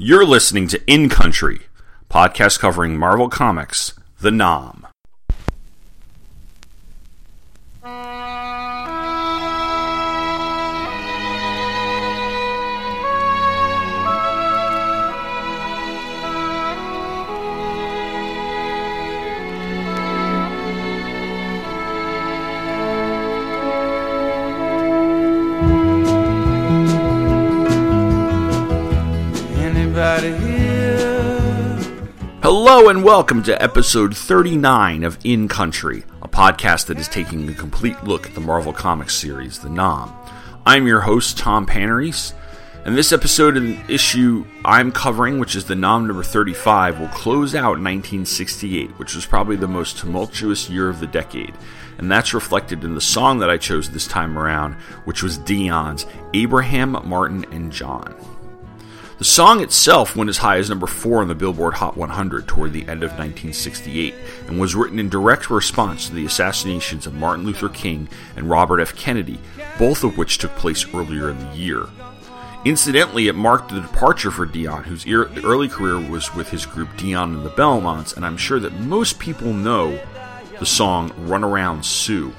You're listening to In Country, podcast covering Marvel Comics, The Nam. Hello and welcome to episode 39 of In Country, a podcast that is taking a complete look at the Marvel Comics series, The Nam. I'm your host, Tom Panarese, and this episode and issue I'm covering, which is The Nam number 35, will close out 1968, which was probably the most tumultuous year of the decade. And that's reflected in the song that I chose this time around, which was Dion's Abraham, Martin, and John. The song itself went as high as number 4 on the Billboard Hot 100 toward the end of 1968 and was written in direct response to the assassinations of Martin Luther King and Robert F. Kennedy, both of which took place earlier in the year. Incidentally, it marked the departure for Dion, whose ear- early career was with his group Dion and the Belmonts, and I'm sure that most people know the song Run Around Sue.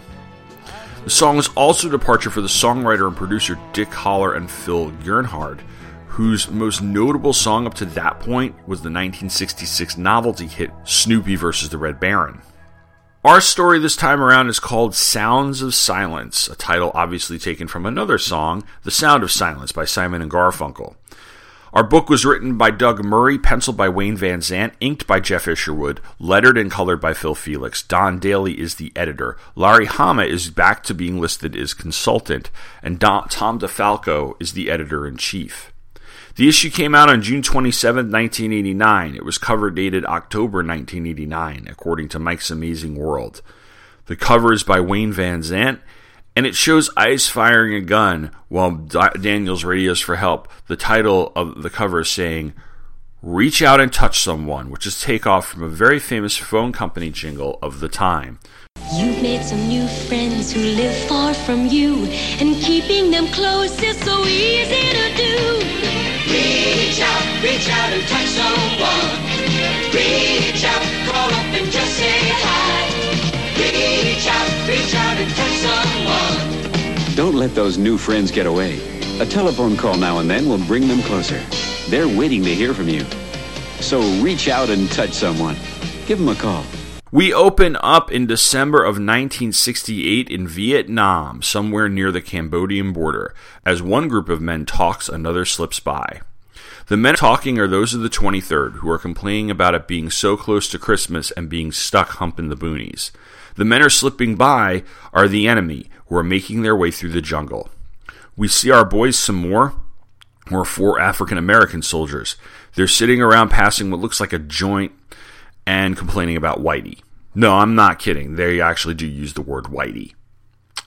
The song was also a departure for the songwriter and producer Dick Holler and Phil Gernhard, whose most notable song up to that point was the 1966 novelty hit Snoopy vs. the Red Baron. Our story this time around is called Sounds of Silence, a title obviously taken from another song, The Sound of Silence by Simon and Garfunkel. Our book was written by Doug Murray, penciled by Wayne Vansant, inked by Geof Isherwood, lettered and colored by Phil Felix. Don Daly is the editor. Larry Hama is back to being listed as consultant, and Tom DeFalco is the editor in chief. The issue came out on June 27, 1989. It was cover dated October 1989, according to Mike's Amazing World. The cover is by Wayne Vansant, and it shows Ice firing a gun while Da- Daniels radios for help. The title of the cover is saying, Reach Out and Touch Someone, which is takeoff from a very famous phone company jingle of the time. You've made some new friends who live far from you, and keeping them close is so easy to do. Reach out, reach out and touch someone. Reach out, call up and just say hi. Reach out, reach out and touch someone. Don't let those new friends get away. A telephone call now and then will bring them closer. They're waiting to hear from you. So reach out and touch someone. Give them a call. We open up in December of 1968 in Vietnam, somewhere near the Cambodian border. As one group of men talks, another slips by. The men talking are those of the 23rd, who are complaining about it being so close to Christmas and being stuck humping the boonies. The men are slipping by are the enemy, who are making their way through the jungle. We see our boys some more, or four African American soldiers. They're sitting around passing what looks like a joint and complaining about Whitey. No, I'm not kidding. They actually do use the word Whitey.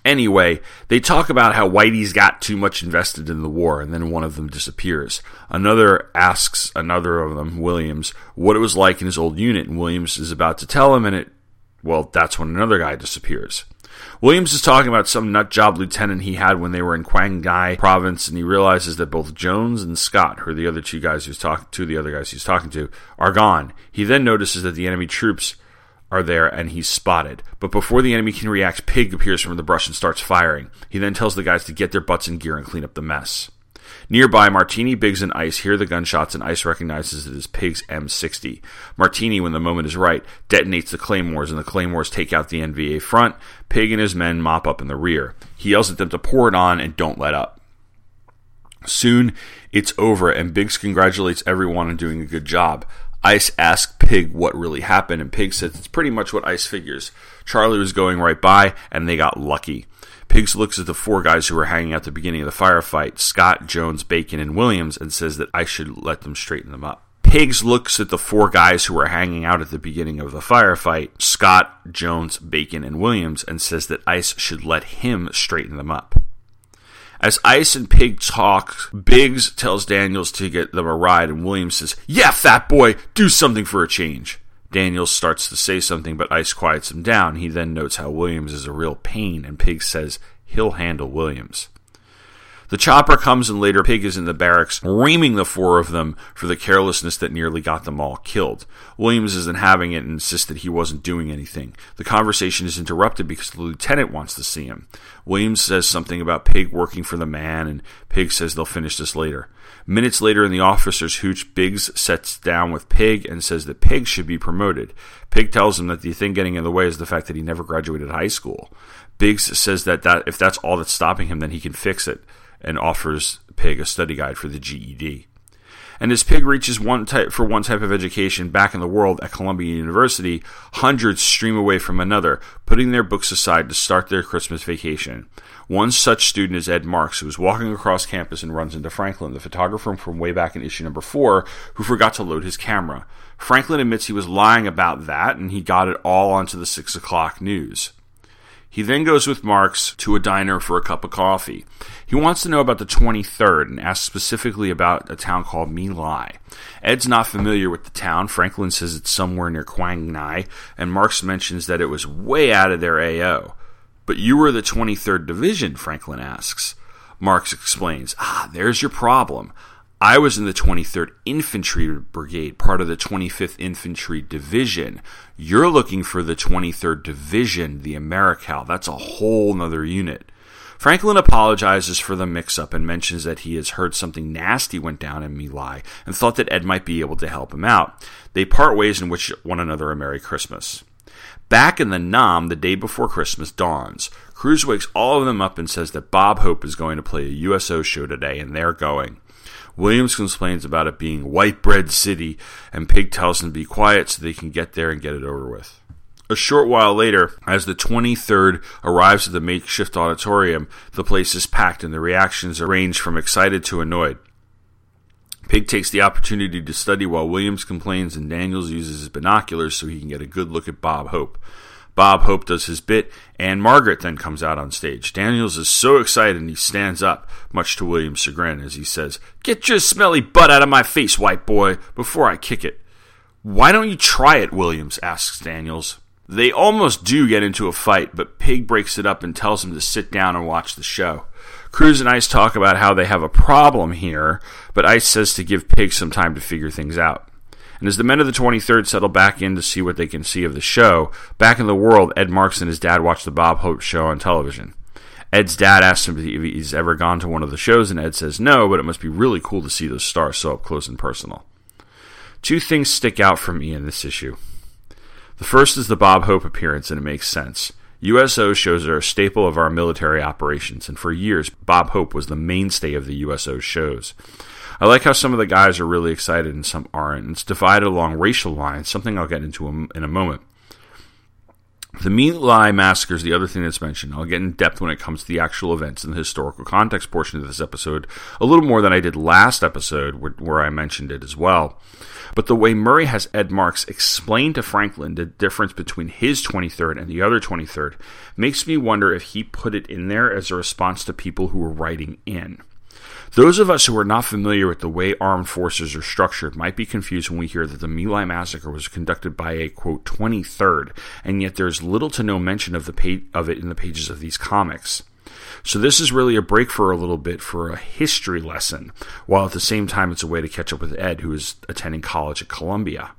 Anyway, they talk about how Whitey's got too much invested in the war, and then one of them disappears. Another asks another of them, Williams, what it was like in his old unit, and Williams is about to tell him, and it, well, that's when another guy disappears. Williams is talking about some nut job lieutenant he had when they were in Quang Ngai province, and he realizes that both Jones and Scott, who are the other two guys he's talking of the other guys he's talking to, are gone. He then notices that the enemy troops are there and he's spotted. But before the enemy can react, Pig appears from the brush and starts firing. He then tells the guys to get their butts in gear and clean up the mess. Nearby, Martini, Biggs, and Ice hear the gunshots, and Ice recognizes it as Pig's M60. Martini, when the moment is right, detonates the Claymores, and the Claymores take out the NVA front. Pig and his men mop up in the rear. He yells at them to pour it on and don't let up. Soon, it's over, and Biggs congratulates everyone on doing a good job. Ice asks Pig what really happened, and Pig says it's pretty much what Ice figures. Charlie was going right by, and they got lucky. Pigs looks at the four guys who were hanging out at the beginning of the firefight Scott, Jones, Bacon, and Williams and says that I should let them straighten them up. Pigs looks at the four guys who were hanging out at the beginning of the firefight Scott, Jones, Bacon, and Williams and says that Ice should let him straighten them up. As Ice and Pig talk, Biggs tells Daniels to get them a ride, and Williams says, Yeah, fat boy, do something for a change. Daniels starts to say something, but Ice quiets him down. He then notes how Williams is a real pain, and Pig says he'll handle Williams. The chopper comes and later Pig is in the barracks, reaming the four of them for the carelessness that nearly got them all killed. Williams isn't having it and insists that he wasn't doing anything. The conversation is interrupted because the lieutenant wants to see him. Williams says something about Pig working for the man, and Pig says they'll finish this later. Minutes later, in the officer's hooch, Biggs sets down with Pig and says that Pig should be promoted. Pig tells him that the thing getting in the way is the fact that he never graduated high school. Biggs says that, that if that's all that's stopping him, then he can fix it, and offers Pig a study guide for the GED. And as Pig reaches one type for one type of education back in the world at Columbia University, hundreds stream away from another, putting their books aside to start their Christmas vacation. One such student is Ed Marks, who is walking across campus and runs into Franklin, the photographer from way back in issue number four, who forgot to load his camera. Franklin admits he was lying about that, and he got it all onto the six o'clock news. He then goes with Marks to a diner for a cup of coffee. He wants to know about the 23rd and asks specifically about a town called My Lai. Ed's not familiar with the town. Franklin says it's somewhere near Quang Ngai, and Marks mentions that it was way out of their AO. But you were the 23rd Division, Franklin asks. Marks explains, Ah, there's your problem. I was in the 23rd Infantry Brigade, part of the 25th Infantry Division. You're looking for the 23rd Division, the Americal. That's a whole nother unit. Franklin apologizes for the mix up and mentions that he has heard something nasty went down in My and thought that Ed might be able to help him out. They part ways and wish one another a Merry Christmas. Back in the Nam, the day before Christmas dawns. Cruz wakes all of them up and says that Bob Hope is going to play a USO show today, and they're going. Williams complains about it being white bread city, and Pig tells him to be quiet so they can get there and get it over with. A short while later, as the 23rd arrives at the makeshift auditorium, the place is packed and the reactions range from excited to annoyed. Pig takes the opportunity to study while Williams complains, and Daniels uses his binoculars so he can get a good look at Bob Hope. Bob Hope does his bit, and Margaret then comes out on stage. Daniels is so excited and he stands up, much to William's chagrin, as he says, Get your smelly butt out of my face, white boy, before I kick it. Why don't you try it, Williams asks Daniels. They almost do get into a fight, but Pig breaks it up and tells him to sit down and watch the show. Cruz and Ice talk about how they have a problem here, but Ice says to give Pig some time to figure things out. And as the men of the 23rd settle back in to see what they can see of the show, back in the world, Ed Marks and his dad watch the Bob Hope show on television. Ed's dad asks him if he's ever gone to one of the shows, and Ed says no, but it must be really cool to see those stars so up close and personal. Two things stick out for me in this issue. The first is the Bob Hope appearance, and it makes sense. USO shows are a staple of our military operations, and for years, Bob Hope was the mainstay of the USO shows. I like how some of the guys are really excited and some aren't. It's divided along racial lines, something I'll get into in a moment. The My Lai massacre is the other thing that's mentioned. I'll get in depth when it comes to the actual events and the historical context portion of this episode, a little more than I did last episode, where, where I mentioned it as well. But the way Murray has Ed Marks explain to Franklin the difference between his 23rd and the other 23rd makes me wonder if he put it in there as a response to people who were writing in. Those of us who are not familiar with the way armed forces are structured might be confused when we hear that the My Lai massacre was conducted by a quote 23rd, and yet there's little to no mention of the of it in the pages of these comics. So this is really a break for a little bit for a history lesson, while at the same time it's a way to catch up with Ed, who is attending college at Columbia.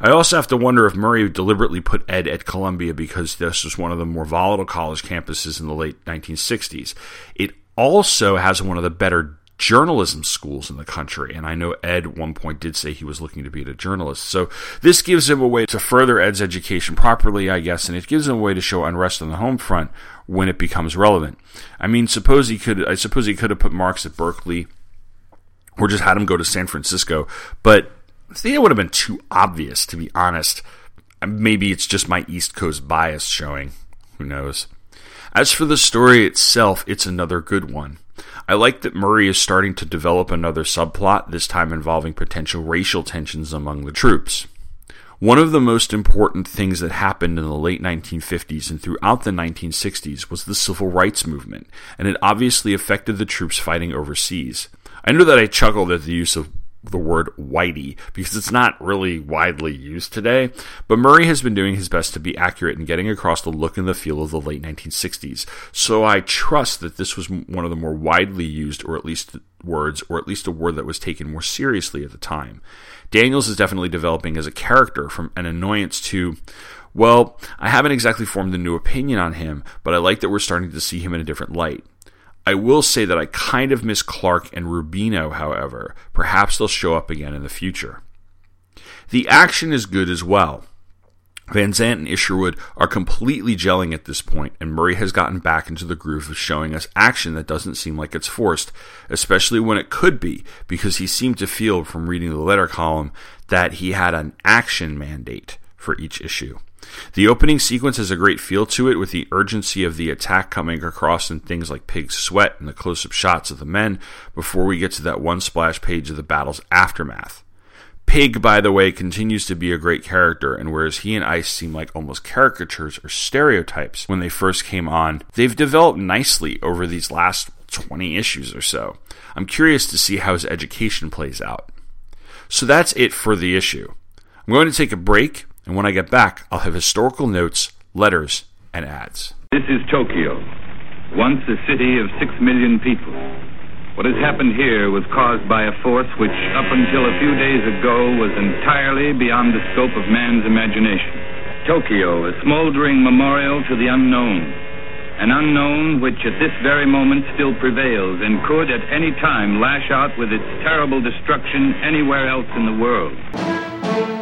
I also have to wonder if Murray deliberately put Ed at Columbia because this was one of the more volatile college campuses in the late 1960s. It also has one of the better journalism schools in the country. And I know Ed at one point did say he was looking to be a journalist. So this gives him a way to further Ed's education properly, I guess, and it gives him a way to show unrest on the home front when it becomes relevant. I mean, suppose he could, I suppose he could have put Marks at Berkeley or just had him go to San Francisco, but I think it would have been too obvious, to be honest. Maybe it's just my East Coast bias showing. Who knows? As for the story itself, it's another good one. I like that Murray is starting to develop another subplot, this time involving potential racial tensions among the troops. One of the most important things that happened in the late 1950s and throughout the 1960s was the civil rights movement, and it obviously affected the troops fighting overseas. I know that I chuckled at the use of the word whitey because it's not really widely used today, but Murray has been doing his best to be accurate in getting across the look and the feel of the late 1960s. So I trust that this was one of the more widely used, or at least words, or at least a word that was taken more seriously at the time. Daniels is definitely developing as a character from an annoyance to, well, I haven't exactly formed a new opinion on him, but I like that we're starting to see him in a different light. I will say that I kind of miss Clark and Rubino, however. Perhaps they'll show up again in the future. The action is good as well. Vansant and Isherwood are completely gelling at this point, and Murray has gotten back into the groove of showing us action that doesn't seem like it's forced, especially when it could be, because he seemed to feel from reading the letter column that he had an action mandate for each issue. The opening sequence has a great feel to it, with the urgency of the attack coming across in things like pig's sweat and the close up shots of the men before we get to that one splash page of the battle's aftermath. Pig, by the way, continues to be a great character, and whereas he and Ice seem like almost caricatures or stereotypes when they first came on, they've developed nicely over these last 20 issues or so. I'm curious to see how his education plays out. So that's it for the issue. I'm going to take a break, and when I get back, I'll have historical notes, letters, and ads. This is Tokyo, once a city of six million people. What has happened here was caused by a force which, up until a few days ago, was entirely beyond the scope of man's imagination. Tokyo, a smoldering memorial to the unknown. An unknown which at this very moment still prevails and could at any time lash out with its terrible destruction anywhere else in the world.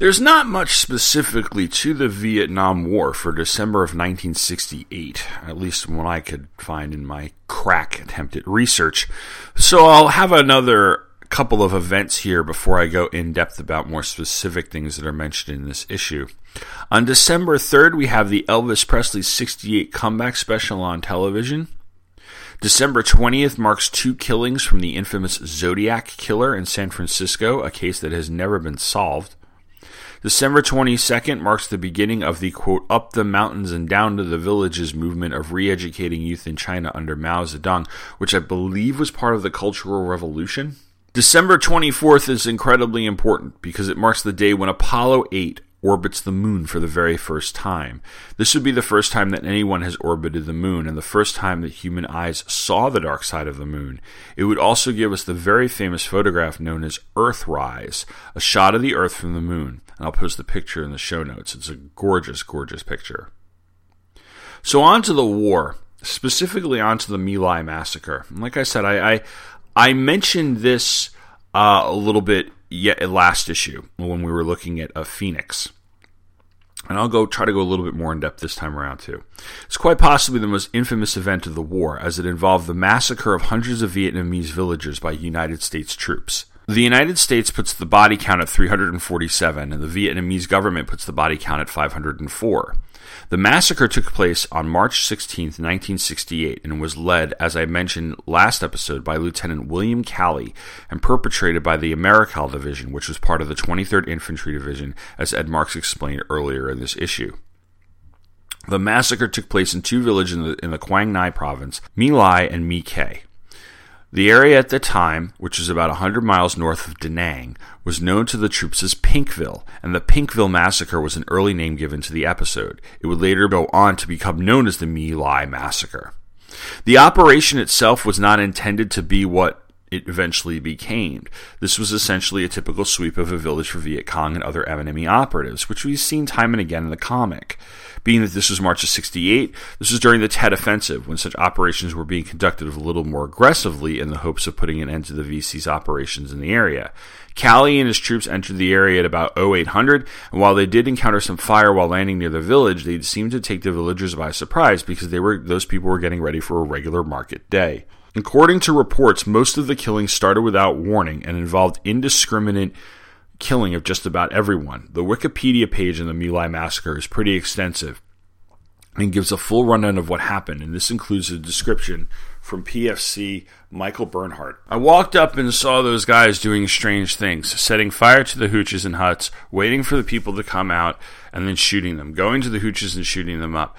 There's not much specifically to the Vietnam War for December of 1968, at least what I could find in my crack attempt at research. So I'll have another couple of events here before I go in depth about more specific things that are mentioned in this issue. On December 3rd, we have the Elvis Presley 68 comeback special on television. December 20th marks two killings from the infamous Zodiac killer in San Francisco, a case that has never been solved. December 22nd marks the beginning of the quote, up the mountains and down to the villages movement of re educating youth in China under Mao Zedong, which I believe was part of the Cultural Revolution. December 24th is incredibly important because it marks the day when Apollo 8 orbits the moon for the very first time. This would be the first time that anyone has orbited the moon and the first time that human eyes saw the dark side of the moon. It would also give us the very famous photograph known as Earthrise, a shot of the Earth from the moon. And I'll post the picture in the show notes. It's a gorgeous, gorgeous picture. So, on to the war, specifically onto the My Lai massacre. Like I said, I, I, I mentioned this uh, a little bit yet last issue when we were looking at a Phoenix. And I'll go try to go a little bit more in depth this time around too. It's quite possibly the most infamous event of the war, as it involved the massacre of hundreds of Vietnamese villagers by United States troops. The United States puts the body count at 347, and the Vietnamese government puts the body count at 504. The massacre took place on March 16, 1968, and was led, as I mentioned last episode, by Lieutenant William Calley and perpetrated by the Americal Division, which was part of the 23rd Infantry Division, as Ed Marks explained earlier in this issue. The massacre took place in two villages in the, in the Quang Ngai province, My Lai and My Khe. The area at the time, which was about 100 miles north of Da Nang, was known to the troops as Pinkville, and the Pinkville Massacre was an early name given to the episode. It would later go on to become known as the My Lai Massacre. The operation itself was not intended to be what it eventually became. This was essentially a typical sweep of a village for Viet Cong and other enemy operatives, which we've seen time and again in the comic. Being that this was March of 68, this was during the Tet Offensive, when such operations were being conducted a little more aggressively in the hopes of putting an end to the VC's operations in the area. Calley and his troops entered the area at about 0800, and while they did encounter some fire while landing near the village, they seemed to take the villagers by surprise because they were those people were getting ready for a regular market day. According to reports, most of the killings started without warning and involved indiscriminate killing of just about everyone. The Wikipedia page in the My Lai massacre is pretty extensive and gives a full rundown of what happened, and this includes a description from PFC Michael Bernhardt. I walked up and saw those guys doing strange things, setting fire to the hooches and huts, waiting for the people to come out, and then shooting them, going to the hooches and shooting them up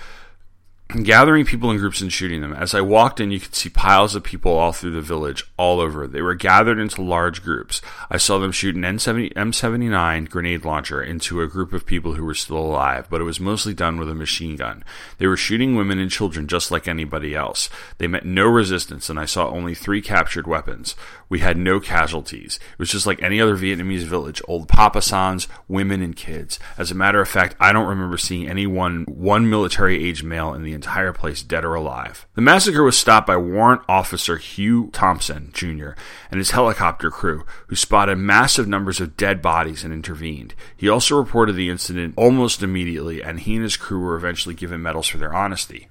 gathering people in groups and shooting them. As I walked in, you could see piles of people all through the village, all over. They were gathered into large groups. I saw them shoot an N70, M79 grenade launcher into a group of people who were still alive, but it was mostly done with a machine gun. They were shooting women and children just like anybody else. They met no resistance, and I saw only three captured weapons. We had no casualties. It was just like any other Vietnamese village old papa sans, women, and kids. As a matter of fact, I don't remember seeing any one, one military age male in the entire place dead or alive. The massacre was stopped by Warrant Officer Hugh Thompson, Jr., and his helicopter crew, who spotted massive numbers of dead bodies and intervened. He also reported the incident almost immediately, and he and his crew were eventually given medals for their honesty.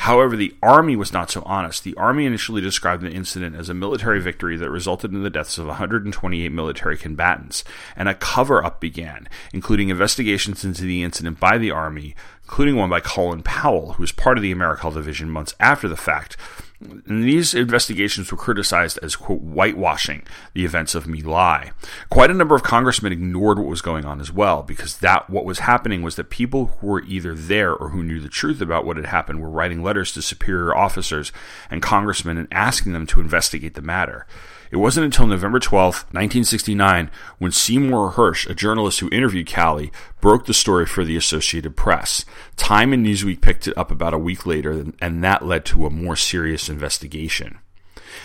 However, the Army was not so honest. The Army initially described the incident as a military victory that resulted in the deaths of 128 military combatants, and a cover up began, including investigations into the incident by the Army, including one by Colin Powell, who was part of the Americal Division months after the fact, and these investigations were criticized as, quote, whitewashing the events of My. Quite a number of congressmen ignored what was going on as well, because that what was happening was that people who were either there or who knew the truth about what had happened were writing letters to superior officers and congressmen and asking them to investigate the matter. It wasn't until November 12, 1969, when Seymour Hersh, a journalist who interviewed Calley, broke the story for the Associated Press. Time and Newsweek picked it up about a week later, and that led to a more serious investigation.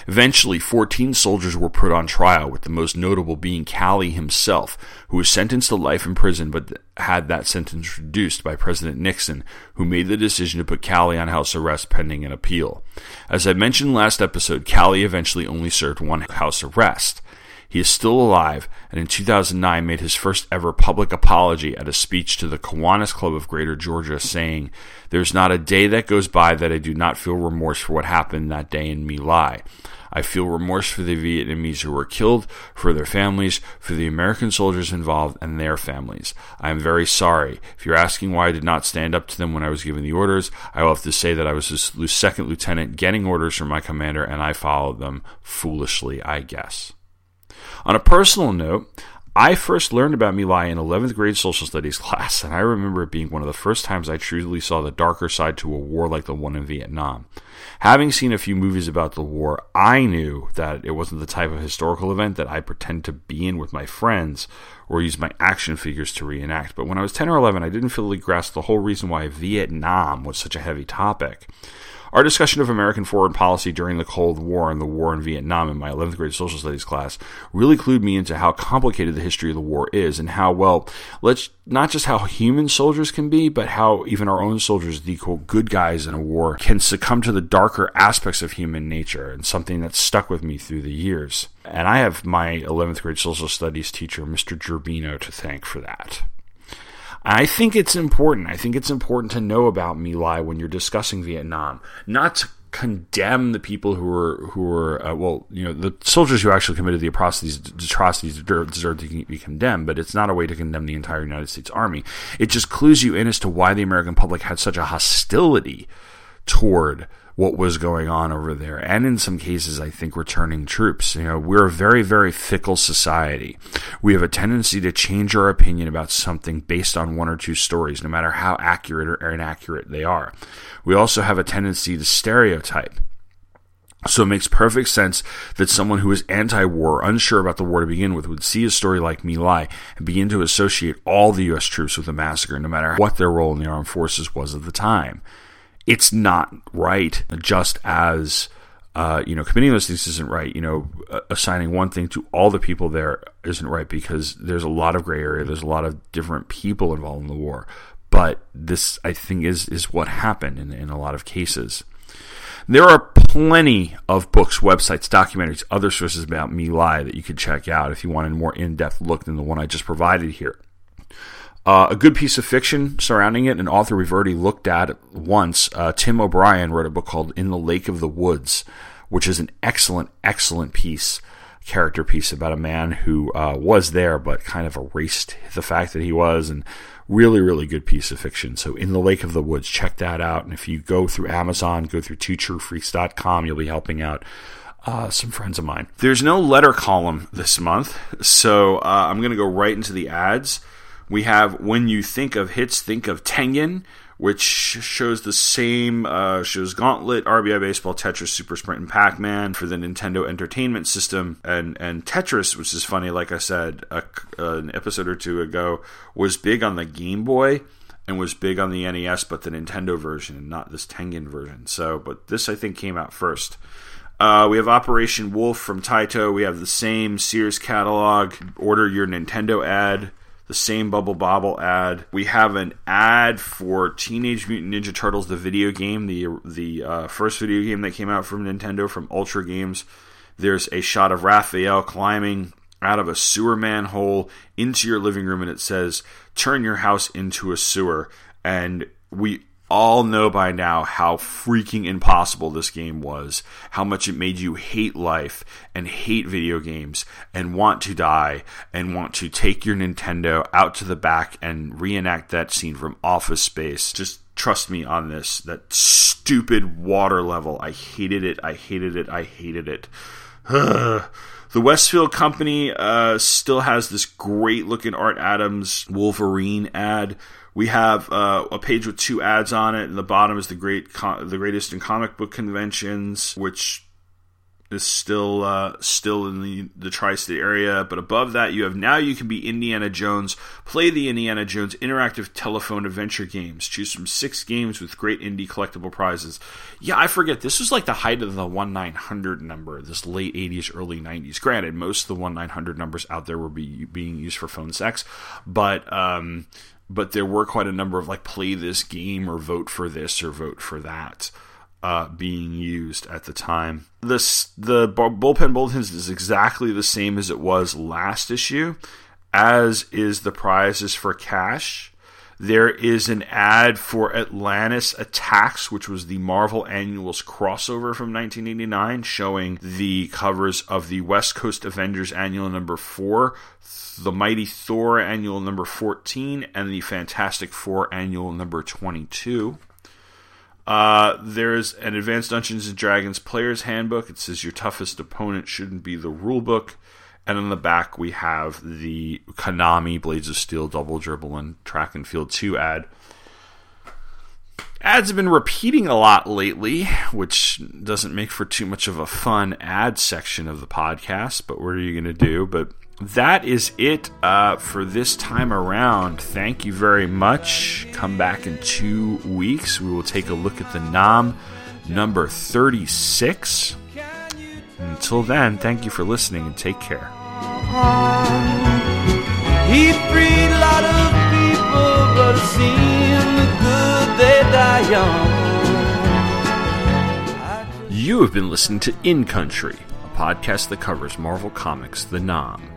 Eventually, 14 soldiers were put on trial, with the most notable being Calley himself, who was sentenced to life in prison but had that sentence reduced by President Nixon, who made the decision to put Calley on house arrest pending an appeal. As I mentioned last episode, Calley eventually only served one house arrest. He is still alive, and in 2009 made his first ever public apology at a speech to the Kiwanis Club of Greater Georgia, saying, There's not a day that goes by that I do not feel remorse for what happened that day in My. I feel remorse for the Vietnamese who were killed, for their families, for the American soldiers involved, and their families. I am very sorry. If you're asking why I did not stand up to them when I was given the orders, I will have to say that I was a second lieutenant getting orders from my commander, and I followed them foolishly, I guess. On a personal note, I first learned about My Lai in 11th grade social studies class, and I remember it being one of the first times I truly saw the darker side to a war like the one in Vietnam. Having seen a few movies about the war, I knew that it wasn't the type of historical event that I pretend to be in with my friends or use my action figures to reenact. But when I was 10 or 11, I didn't fully grasp the whole reason why Vietnam was such a heavy topic. Our discussion of American foreign policy during the Cold War and the war in Vietnam in my 11th grade social studies class really clued me into how complicated the history of the war is and how, well, let's not just how human soldiers can be, but how even our own soldiers, the quote, good guys in a war, can succumb to the darker aspects of human nature and something that stuck with me through the years. And I have my 11th grade social studies teacher, Mr. Gerbino, to thank for that. I think it's important. I think it's important to know about My Lai when you're discussing Vietnam, not to condemn the people who were who were uh, well, you know, the soldiers who actually committed the atrocities atrocities deserve to be condemned, but it's not a way to condemn the entire United States Army. It just clues you in as to why the American public had such a hostility toward what was going on over there. And in some cases, I think returning troops. You know, we're a very, very fickle society. We have a tendency to change our opinion about something based on one or two stories, no matter how accurate or inaccurate they are. We also have a tendency to stereotype. So it makes perfect sense that someone who is anti-war, unsure about the war to begin with, would see a story like My and begin to associate all the U.S. troops with the massacre, no matter what their role in the armed forces was at the time. It's not right, just as uh, you know, committing those things isn't right. You know, assigning one thing to all the people there isn't right because there's a lot of gray area. There's a lot of different people involved in the war. But this, I think, is is what happened in, in a lot of cases. There are plenty of books, websites, documentaries, other sources about My Lai that you could check out if you want a more in depth look than the one I just provided here. Uh, a good piece of fiction surrounding it, an author we've already looked at once. Uh, Tim O'Brien wrote a book called In the Lake of the Woods, which is an excellent, excellent piece, character piece about a man who uh, was there but kind of erased the fact that he was, and really, really good piece of fiction. So, In the Lake of the Woods, check that out. And if you go through Amazon, go through twotruefreaks.com, you'll be helping out uh, some friends of mine. There's no letter column this month, so uh, I'm going to go right into the ads. We have When You Think of Hits, Think of Tengen, which shows the same, uh, shows Gauntlet, RBI Baseball, Tetris, Super Sprint, and Pac Man for the Nintendo Entertainment System. And, and Tetris, which is funny, like I said a, an episode or two ago, was big on the Game Boy and was big on the NES, but the Nintendo version and not this Tengen version. So, but this I think came out first. Uh, we have Operation Wolf from Taito. We have the same Sears catalog. Order your Nintendo ad the same Bubble Bobble ad. We have an ad for Teenage Mutant Ninja Turtles, the video game, the the uh, first video game that came out from Nintendo from Ultra Games. There's a shot of Raphael climbing out of a sewer manhole into your living room, and it says, "Turn your house into a sewer." And we all know by now how freaking impossible this game was, how much it made you hate life and hate video games and want to die and want to take your Nintendo out to the back and reenact that scene from Office Space. Just trust me on this. That stupid water level. I hated it. I hated it. I hated it. The Westfield Company uh, still has this great looking Art Adams Wolverine ad we have uh, a page with two ads on it, and the bottom is the great, the greatest in comic book conventions, which is still uh, still in the the tri-state area. But above that, you have now you can be Indiana Jones. Play the Indiana Jones interactive telephone adventure games. Choose from six games with great indie collectible prizes. Yeah, I forget this was like the height of the one nine hundred number. This late eighties, early nineties. Granted, most of the one nine hundred numbers out there were be, being used for phone sex, but um, but there were quite a number of like play this game or vote for this or vote for that uh, being used at the time. This the bullpen bulletins is exactly the same as it was last issue, as is the prizes for cash. There is an ad for Atlantis Attacks, which was the Marvel Annuals crossover from 1989, showing the covers of the West Coast Avengers Annual number 4, the Mighty Thor Annual number 14, and the Fantastic Four Annual number 22. Uh, there's an Advanced Dungeons and Dragons Player's Handbook. It says your toughest opponent shouldn't be the rulebook. And on the back, we have the Konami Blades of Steel Double Dribble and Track and Field 2 ad. Ads have been repeating a lot lately, which doesn't make for too much of a fun ad section of the podcast, but what are you going to do? But that is it uh, for this time around. Thank you very much. Come back in two weeks. We will take a look at the NAM number 36. Until then, thank you for listening and take care. He freed a lot of people, but it seemed the good they die young. You have been listening to In Country, a podcast that covers Marvel Comics, the NAM.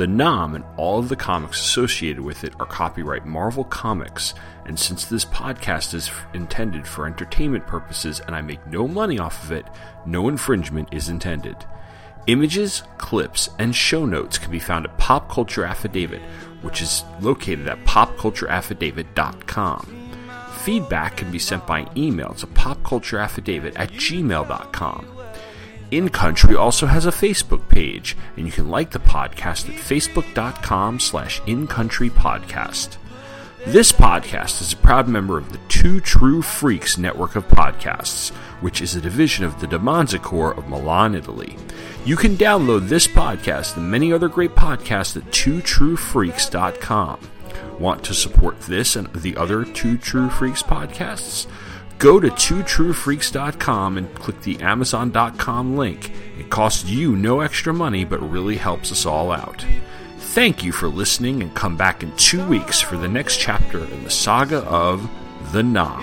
The NAM and all of the comics associated with it are copyright Marvel Comics, and since this podcast is intended for entertainment purposes and I make no money off of it, no infringement is intended. Images, clips, and show notes can be found at Pop Culture Affidavit, which is located at popcultureaffidavit.com. Feedback can be sent by email to popcultureaffidavit at gmail.com. In Country also has a Facebook page, and you can like the podcast at facebook.com slash incountrypodcast. This podcast is a proud member of the Two True Freaks network of podcasts, which is a division of the Demanza Corps of Milan, Italy. You can download this podcast and many other great podcasts at twotruefreaks.com. Want to support this and the other Two True Freaks podcasts? Go to twotruefreaks.com and click the amazon.com link. It costs you no extra money but really helps us all out. Thank you for listening and come back in two weeks for the next chapter in the saga of The Nam.